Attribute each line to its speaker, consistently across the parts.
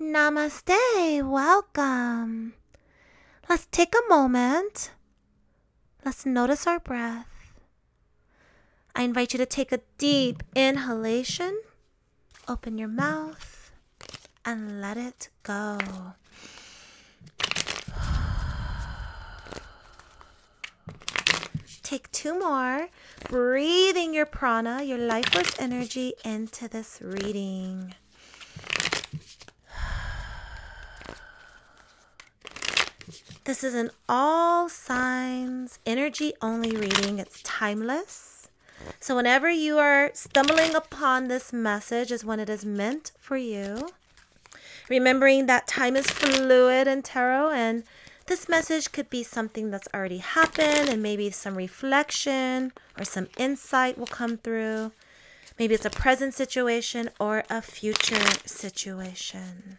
Speaker 1: Namaste, welcome. Let's take a moment. Let's notice our breath. I invite you to take a deep inhalation, open your mouth, and let it go. Take two more, breathing your prana, your life force energy into this reading. This is an all signs energy only reading. It's timeless. So, whenever you are stumbling upon this message, is when it is meant for you. Remembering that time is fluid in tarot, and this message could be something that's already happened, and maybe some reflection or some insight will come through. Maybe it's a present situation or a future situation.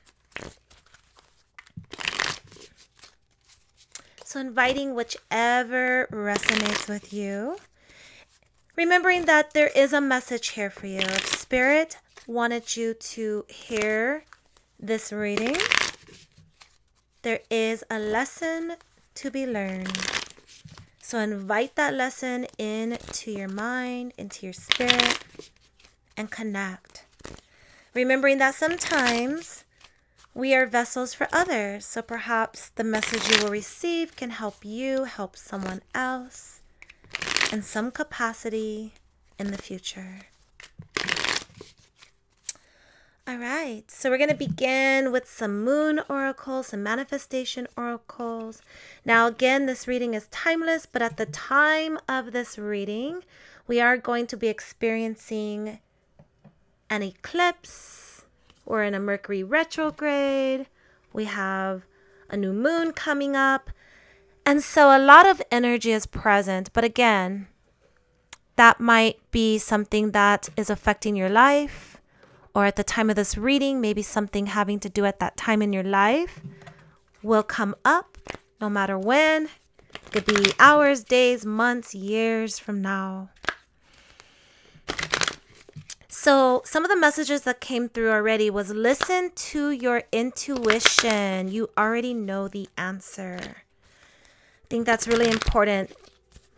Speaker 1: Inviting whichever resonates with you. Remembering that there is a message here for you. If Spirit wanted you to hear this reading, there is a lesson to be learned. So, invite that lesson into your mind, into your spirit, and connect. Remembering that sometimes we are vessels for others, so perhaps the message you will receive can help you help someone else in some capacity in the future. All right, so we're going to begin with some moon oracles, some manifestation oracles. Now, again, this reading is timeless, but at the time of this reading, we are going to be experiencing an eclipse we're in a Mercury retrograde. We have a new moon coming up. And so a lot of energy is present. But again, that might be something that is affecting your life. Or at the time of this reading, maybe something having to do at that time in your life will come up no matter when. It could be hours, days, months, years from now. So, some of the messages that came through already was listen to your intuition. You already know the answer. I think that's really important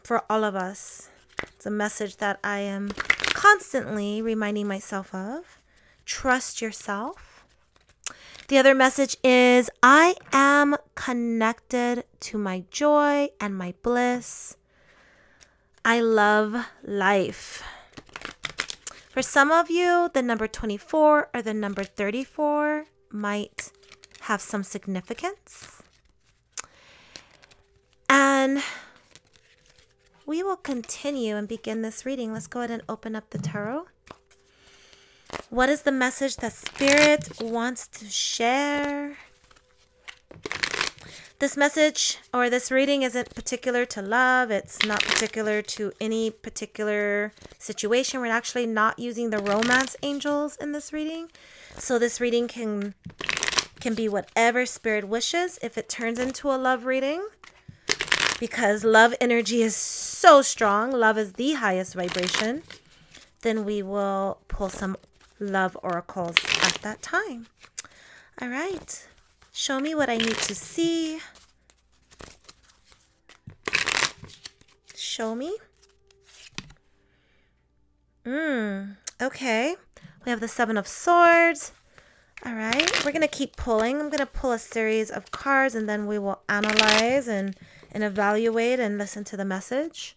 Speaker 1: for all of us. It's a message that I am constantly reminding myself of. Trust yourself. The other message is I am connected to my joy and my bliss. I love life. For some of you, the number 24 or the number 34 might have some significance. And we will continue and begin this reading. Let's go ahead and open up the tarot. What is the message that Spirit wants to share? This message or this reading isn't particular to love. It's not particular to any particular situation. We're actually not using the romance angels in this reading. So this reading can can be whatever spirit wishes if it turns into a love reading. Because love energy is so strong, love is the highest vibration, then we will pull some love oracles at that time. All right. Show me what I need to see. Show me. Hmm. Okay. We have the Seven of Swords. All right. We're going to keep pulling. I'm going to pull a series of cards and then we will analyze and, and evaluate and listen to the message.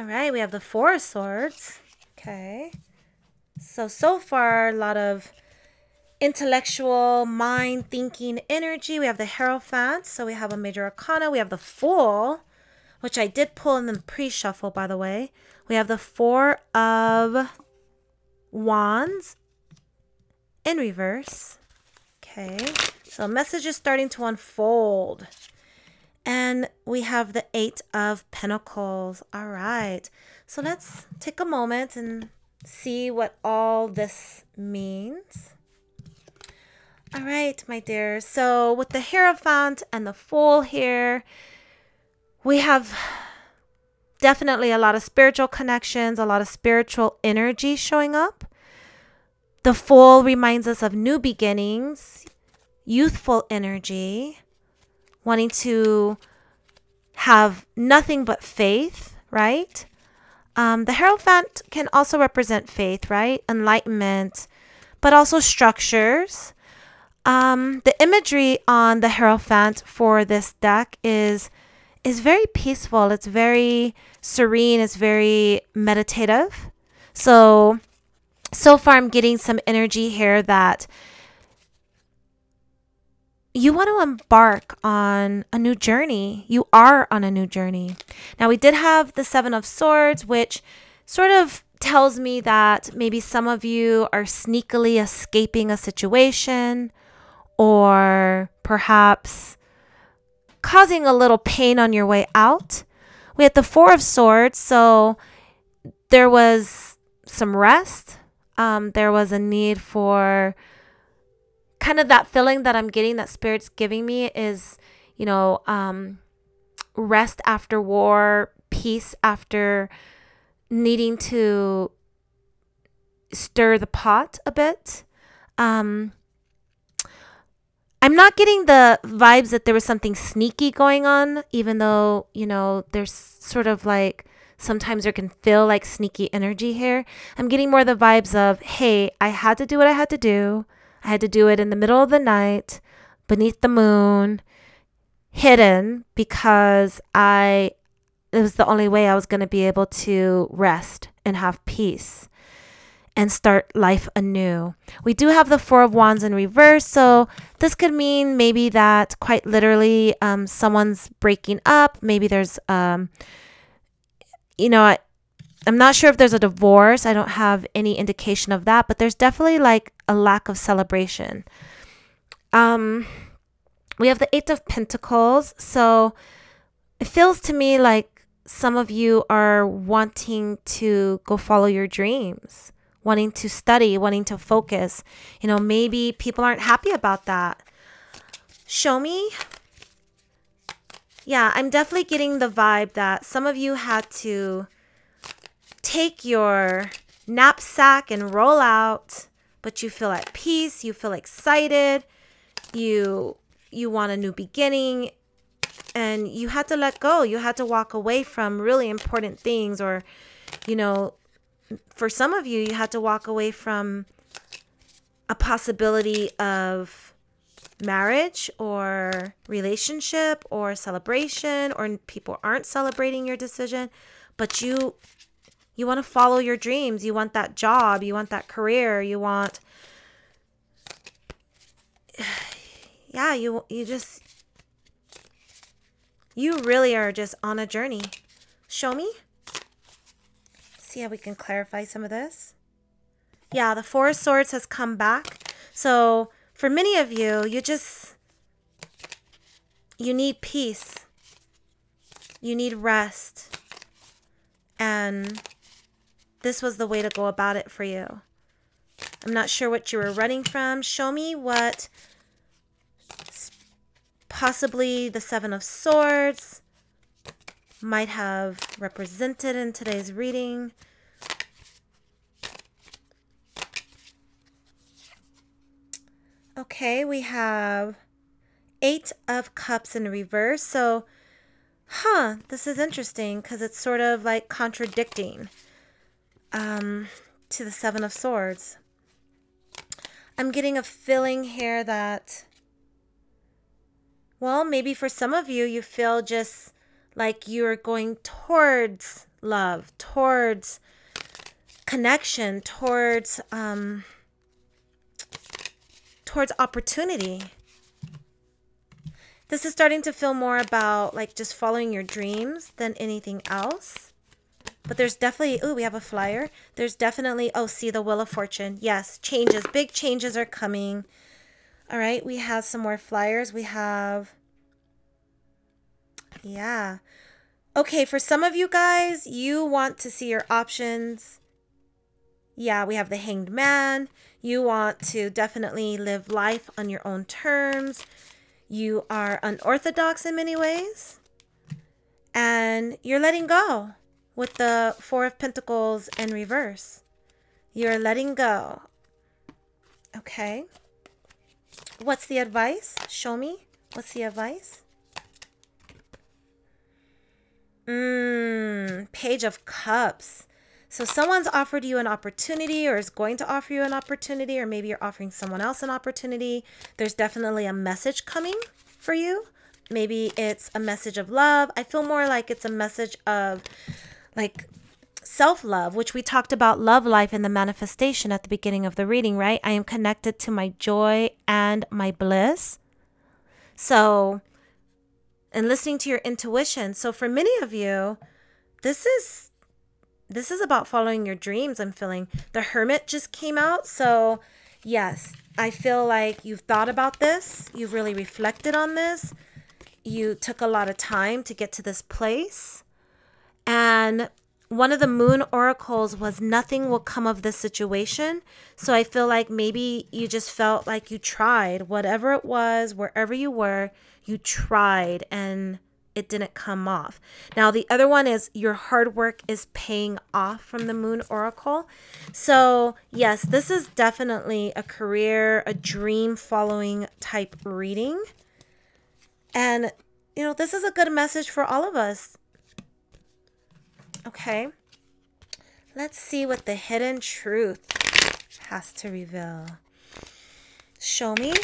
Speaker 1: All right, we have the Four of Swords. Okay. So, so far, a lot of intellectual, mind thinking energy. We have the Hierophant. So, we have a Major Arcana. We have the Fool, which I did pull in the pre shuffle, by the way. We have the Four of Wands in reverse. Okay. So, message is starting to unfold. And we have the Eight of Pentacles. All right. So let's take a moment and see what all this means. All right, my dear. So with the Hierophant and the Fool here, we have definitely a lot of spiritual connections, a lot of spiritual energy showing up. The Fool reminds us of new beginnings, youthful energy, wanting to have nothing but faith, right? Um, the Hierophant can also represent faith, right? Enlightenment, but also structures. Um, the imagery on the Hierophant for this deck is is very peaceful. It's very serene. It's very meditative. So, so far, I'm getting some energy here that you want to embark on a new journey. You are on a new journey. Now, we did have the Seven of Swords, which sort of tells me that maybe some of you are sneakily escaping a situation or perhaps causing a little pain on your way out. We had the Four of Swords, so there was some rest. Um, there was a need for kind of that feeling that I'm getting that Spirit's giving me is, you know, um, rest after war, peace after needing to stir the pot a bit. Um, I'm not getting the vibes that there was something sneaky going on, even though, you know, there's sort of like sometimes there can feel like sneaky energy here. I'm getting more the vibes of, hey, I had to do what I had to do. I had to do it in the middle of the night, beneath the moon, hidden, because I, it was the only way I was going to be able to rest and have peace and start life anew. We do have the Four of Wands in reverse, so this could mean maybe that quite literally um, someone's breaking up. Maybe there's, um, you know, I'm not sure if there's a divorce. I don't have any indication of that, but there's definitely like a lack of celebration. Um, we have the Eight of Pentacles, so it feels to me like some of you are wanting to go follow your dreams wanting to study, wanting to focus. You know, maybe people aren't happy about that. Show me. Yeah, I'm definitely getting the vibe that some of you had to take your knapsack and roll out, but you feel at peace, you feel excited, you you want a new beginning and you had to let go. You had to walk away from really important things or you know, for some of you, you had to walk away from a possibility of marriage or relationship or celebration or people aren't celebrating your decision but you you want to follow your dreams you want that job you want that career you want yeah you you just you really are just on a journey show me see how we can clarify some of this. Yeah, the Four of Swords has come back. So for many of you, you just, you need peace. You need rest. And this was the way to go about it for you. I'm not sure what you were running from. Show me what possibly the Seven of Swords might have represented in today's reading. Okay, we have Eight of Cups in reverse. So, huh, this is interesting because it's sort of like contradicting um, to the Seven of Swords. I'm getting a feeling here that, well, maybe for some of you, you feel just like you're going towards love, towards connection, towards um, towards opportunity. This is starting to feel more about like just following your dreams than anything else. But there's definitely, oh, we have a flyer. There's definitely, oh, see the Wheel of Fortune. Yes, changes, big changes are coming. All right, we have some more flyers. We have, yeah. Okay, for some of you guys, you want to see your options. Yeah, we have the Hanged Man. You want to definitely live life on your own terms. You are unorthodox in many ways. And you're letting go. With the Four of Pentacles in reverse. You're letting go. Okay. What's the advice? Show me. What's the advice? Mmm, Page of Cups. So someone's offered you an opportunity or is going to offer you an opportunity, or maybe you're offering someone else an opportunity. There's definitely a message coming for you. Maybe it's a message of love. I feel more like it's a message of like self love, which we talked about love life in the manifestation at the beginning of the reading, right? I am connected to my joy and my bliss. So, and listening to your intuition. So, for many of you, this is this is about following your dreams. I'm feeling the hermit just came out. So, yes, I feel like you've thought about this, you've really reflected on this, you took a lot of time to get to this place. And one of the moon oracles was nothing will come of this situation. So I feel like maybe you just felt like you tried, whatever it was, wherever you were, you tried and it didn't come off. Now, the other one is your hard work is paying off from the moon oracle. So, yes, this is definitely a career, a dream following type reading. And, you know, this is a good message for all of us. Okay. Let's see what the hidden truth has to reveal. Show me.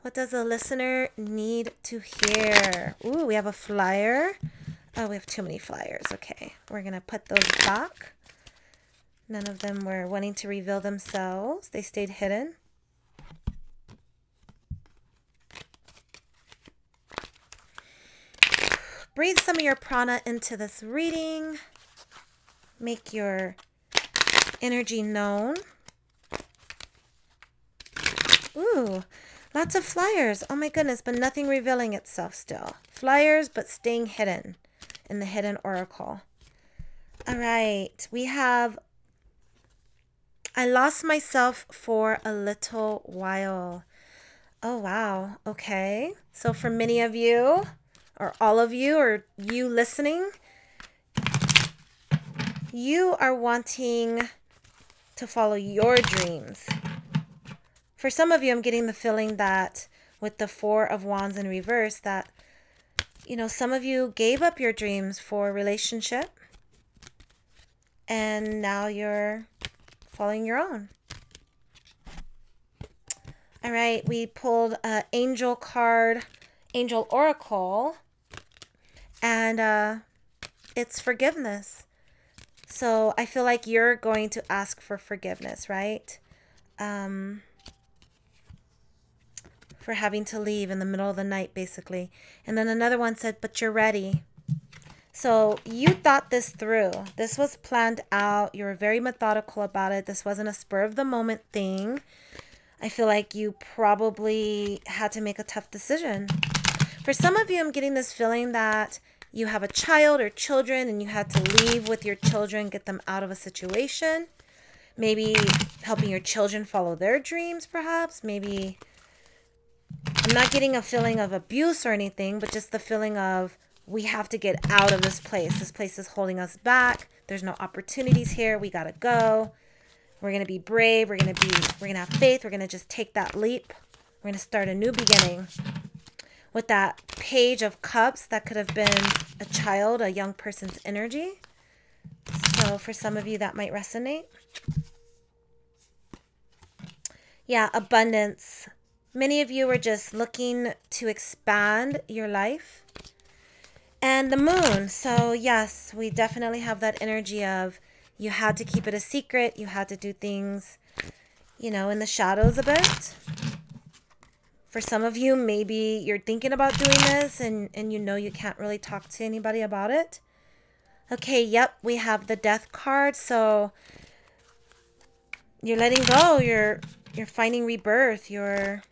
Speaker 1: What does a listener need to hear? Ooh, we have a flyer. Oh, we have too many flyers. Okay, we're going to put those back. None of them were wanting to reveal themselves. They stayed hidden. Breathe some of your prana into this reading. Make your energy known. Ooh, Lots of flyers. Oh my goodness, but nothing revealing itself still. Flyers, but staying hidden in the hidden oracle. All right, we have I lost myself for a little while. Oh, wow. Okay. So, for many of you, or all of you, or you listening, you are wanting to follow your dreams. For some of you, I'm getting the feeling that with the Four of Wands in reverse, that, you know, some of you gave up your dreams for relationship and now you're following your own. All right, we pulled an angel card, angel oracle, and uh, it's forgiveness. So I feel like you're going to ask for forgiveness, right? Um, for having to leave in the middle of the night, basically. And then another one said, But you're ready. So you thought this through. This was planned out. You were very methodical about it. This wasn't a spur of the moment thing. I feel like you probably had to make a tough decision. For some of you, I'm getting this feeling that you have a child or children and you had to leave with your children, get them out of a situation. Maybe helping your children follow their dreams, perhaps. Maybe I'm not getting a feeling of abuse or anything, but just the feeling of we have to get out of this place. This place is holding us back. There's no opportunities here. We got to go. We're going to be brave. We're going to be we're going to have faith. We're going to just take that leap. We're going to start a new beginning. With that page of cups, that could have been a child, a young person's energy. So for some of you that might resonate. Yeah, abundance. Many of you are just looking to expand your life. And the moon. So, yes, we definitely have that energy of you had to keep it a secret. You had to do things, you know, in the shadows a bit. For some of you, maybe you're thinking about doing this and, and you know you can't really talk to anybody about it. Okay, yep, we have the death card. So you're letting go. You're you're finding rebirth. You're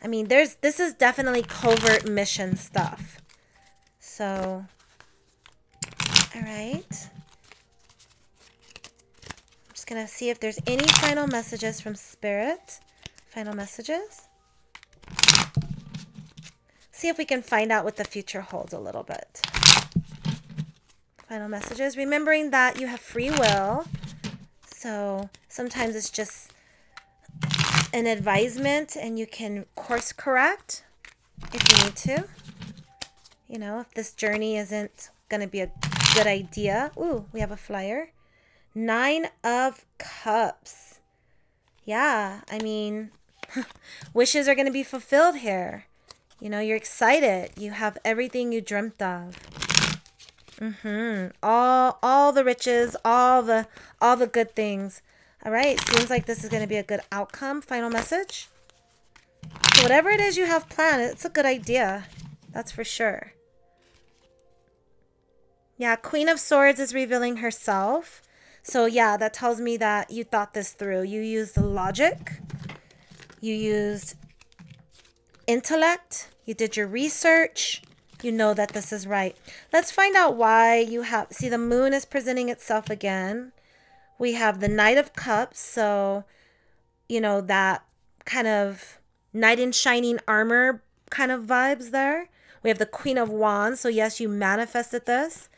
Speaker 1: I mean, there's this is definitely covert mission stuff. So, all right. I'm just going to see if there's any final messages from Spirit. Final messages. See if we can find out what the future holds a little bit. Final messages. Remembering that you have free will. So sometimes it's just an advisement and you can course correct if you need to. You know, if this journey isn't going to be a good idea. Ooh, we have a flyer. Nine of Cups. Yeah, I mean, wishes are going to be fulfilled here. You know, you're excited. You have everything you dreamt of. Mhm. All all the riches, all the all the good things. All right, seems like this is going to be a good outcome. Final message. So whatever it is you have planned, it's a good idea. That's for sure. Yeah, Queen of Swords is revealing herself. So yeah, that tells me that you thought this through. You used logic. You used intellect. You did your research. You know that this is right. Let's find out why you have see the moon is presenting itself again. We have the Knight of Cups, so you know that kind of knight in shining armor kind of vibes there. We have the Queen of Wands, so yes, you manifested this.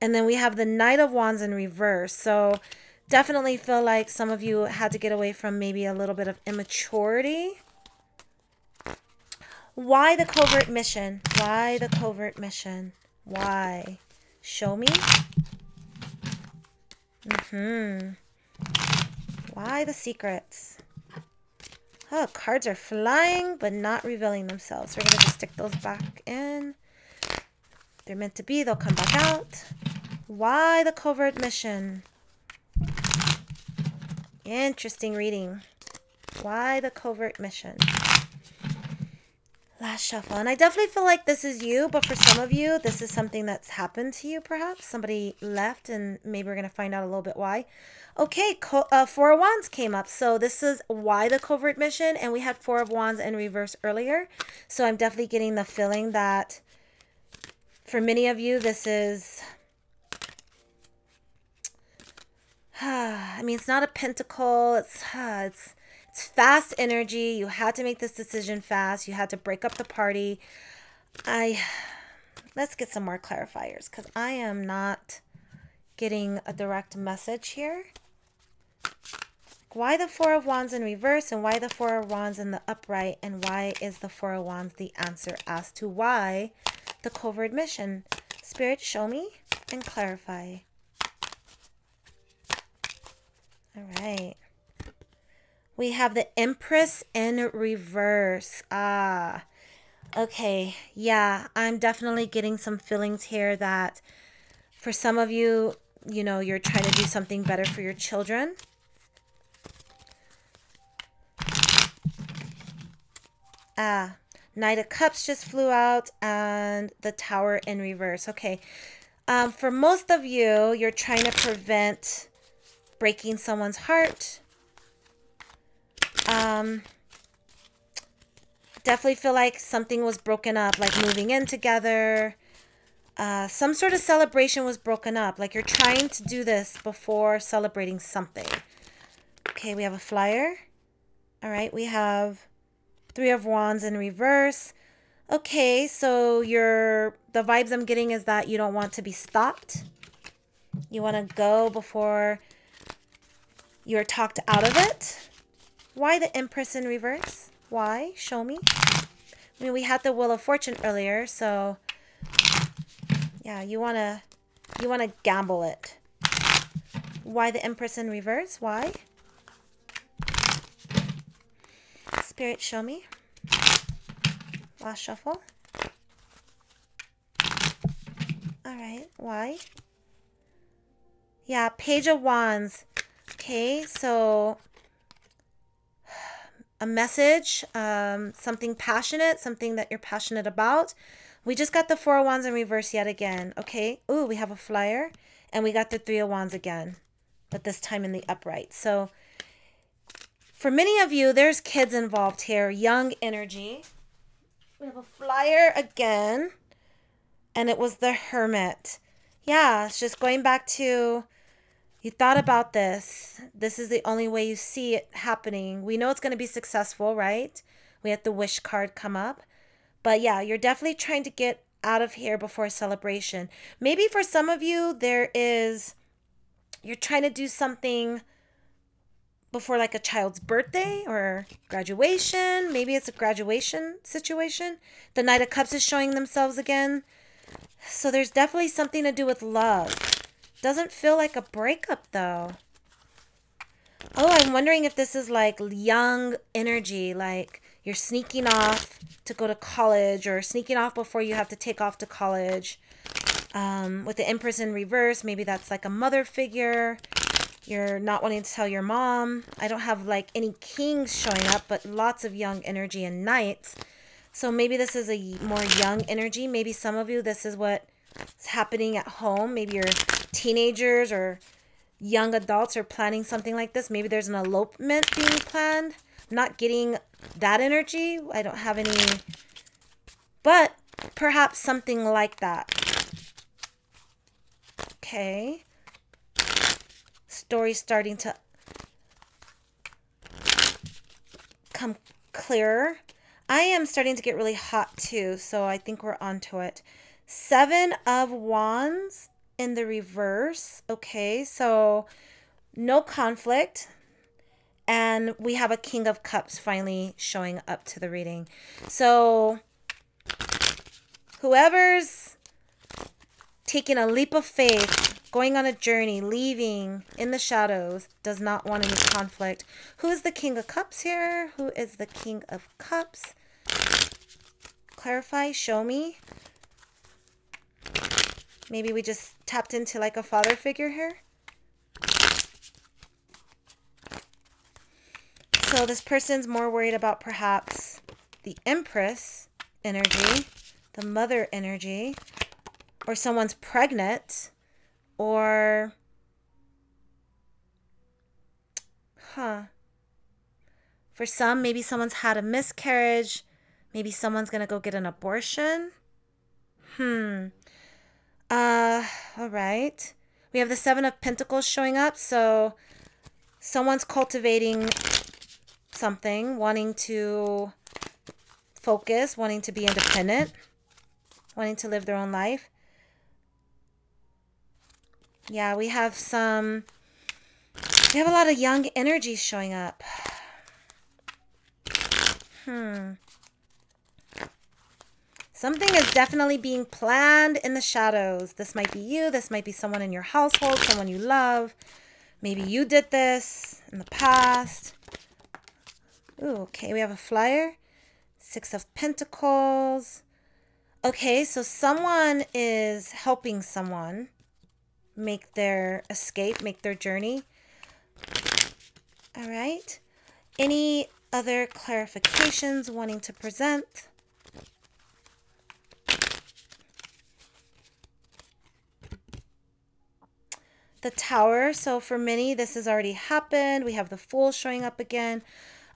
Speaker 1: And then we have the Knight of Wands in reverse. So definitely feel like some of you had to get away from maybe a little bit of immaturity. Why the covert mission? Why the covert mission? Why? Show me. Mm-hmm. Why the secrets? Oh, cards are flying, but not revealing themselves. We're going to just stick those back in. They're meant to be. They'll come back out. Why the covert mission? Interesting reading. Why the covert mission? Last shuffle. And I definitely feel like this is you, but for some of you, this is something that's happened to you, perhaps. Somebody left, and maybe we're going to find out a little bit why. Okay, uh, Four of Wands came up. So this is why the covert mission, and we had Four of Wands in reverse earlier. So I'm definitely getting the feeling that for many of you, this is... I mean, it's not a pentacle. It's, it's it's fast energy. You had to make this decision fast. You had to break up the party. I let's get some more clarifiers because I am not getting a direct message here. Why the Four of Wands in reverse and why the Four of Wands in the upright and why is the Four of Wands the answer as to why the covert mission? Spirit, show me and clarify. All right. We have the Empress in reverse. Ah, okay. Yeah, I'm definitely getting some feelings here that for some of you, you know, you're trying to do something better for your children. Ah, Knight of Cups just flew out and the Tower in reverse. Okay. Um, for most of you, you're trying to prevent breaking someone's heart um, definitely feel like something was broken up, like moving in together. Uh, some sort of celebration was broken up. Like you're trying to do this before celebrating something. Okay, we have a flyer. All right, we have Three of Wands in reverse. Okay, so your the vibes I'm getting is that you don't want to be stopped. You want to go before you're talked out of it. Why the Empress in reverse? Why? Show me. I mean, we had the Wheel of Fortune earlier, so yeah, you wanna you wanna gamble it. Why the Empress in reverse? Why? Spirit, show me. Last shuffle. All right, why? Yeah, Page of Wands. Okay, so a message, um, something passionate, something that you're passionate about. We just got the Four of Wands in reverse yet again. Okay. Ooh, we have a flyer. And we got the Three of Wands again, but this time in the upright. So for many of you, there's kids involved here, young energy. We have a flyer again, and it was the Hermit. Yeah, it's just going back to you thought about this. This is the only way you see it happening. We know it's going to be successful, right? We had the wish card come up. But yeah, you're definitely trying to get out of here before a celebration. Maybe for some of you, there is, you're trying to do something before like a child's birthday or graduation. Maybe it's a graduation situation. The Knight of Cups is showing themselves again. So there's definitely something to do with love. Doesn't feel like a breakup though. Oh, I'm wondering if this is like young energy, like you're sneaking off to go to college or sneaking off before you have to take off to college. Um, with the Empress in reverse, maybe that's like a mother figure. You're not wanting to tell your mom. I don't have like any kings showing up, but lots of young energy and knights. So maybe this is a more young energy. Maybe some of you, this is what's happening at home. Maybe you're teenagers or young adults are planning something like this. Maybe there's an elopement being planned. I'm not getting that energy. I don't have any, but perhaps something like that. Okay. Story starting to come clearer. I am starting to get really hot too, so I think we're onto it. Seven of Wands in the reverse. Okay, so no conflict. And we have a King of Cups finally showing up to the reading. So whoever's taking a leap of faith, going on a journey, leaving in the shadows, does not want any conflict. Who is the King of Cups here? Who is the King of Cups? Clarify, show me. Maybe we just tapped into like a father figure here. So this person's more worried about perhaps the Empress energy, the mother energy, or someone's pregnant, or, huh. For some, maybe someone's had a miscarriage. Maybe someone's going to go get an abortion. Hmm. Uh, all right. We have the Seven of Pentacles showing up. So someone's cultivating something, wanting to focus, wanting to be independent, wanting to live their own life. Yeah, we have some, we have a lot of young energy showing up. Hmm. Something is definitely being planned in the shadows. This might be you. This might be someone in your household, someone you love. Maybe you did this in the past. Ooh, okay, we have a flyer. Six of Pentacles. Okay, so someone is helping someone make their escape, make their journey. All right. Any other clarifications wanting to present? The tower. So for many, this has already happened. We have the fool showing up again.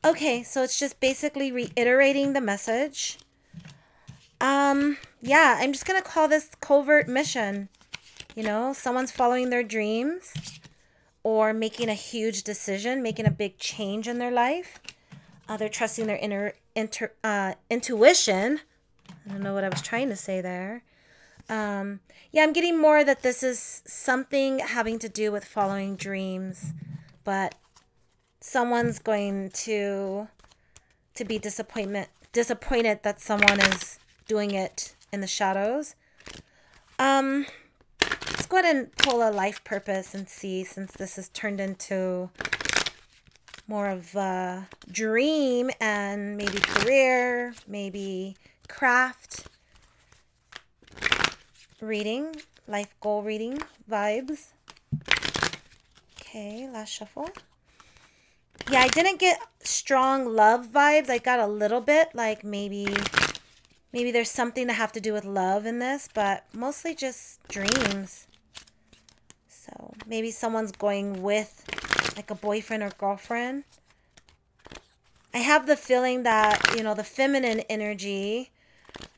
Speaker 1: Okay, so it's just basically reiterating the message. Um, yeah, I'm just to call this covert mission. You know, someone's following their dreams or making a huge decision, making a big change in their life. Uh, they're trusting their inner inter, uh, intuition. I don't know what I was trying to say there. Um, yeah, I'm getting more that this is something having to do with following dreams, but someone's going to to be disappointment disappointed that someone is doing it in the shadows. Um, let's go ahead and pull a life purpose and see since this has turned into more of a dream and maybe career, maybe craft reading, life goal reading vibes. Okay, last shuffle. Yeah, I didn't get strong love vibes. I got a little bit, like maybe maybe there's something to have to do with love in this, but mostly just dreams. So maybe someone's going with like a boyfriend or girlfriend. I have the feeling that, you know, the feminine energy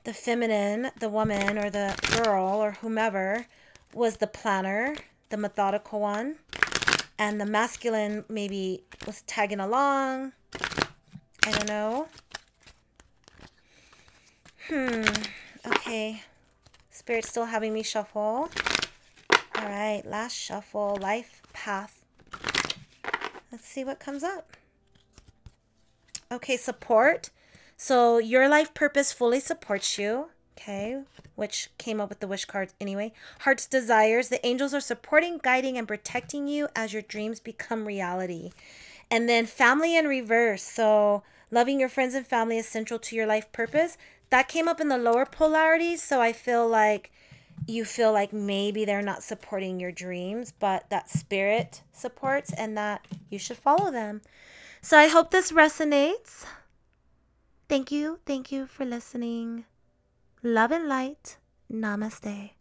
Speaker 1: the feminine, the woman or the girl or whomever, was the planner, the methodical one. And the masculine maybe was tagging along. I don't know. Hmm. Okay. Spirit's still having me shuffle. All right, last shuffle, life path. Let's see what comes up. Okay, support. So your life purpose fully supports you. Okay, which came up with the wish card anyway. Heart's desires. The angels are supporting, guiding, and protecting you as your dreams become reality. And then family in reverse. So loving your friends and family is central to your life purpose. That came up in the lower polarity. So I feel like you feel like maybe they're not supporting your dreams, but that spirit supports and that you should follow them. So I hope this resonates. Thank you. Thank you for listening. Love and light. Namaste.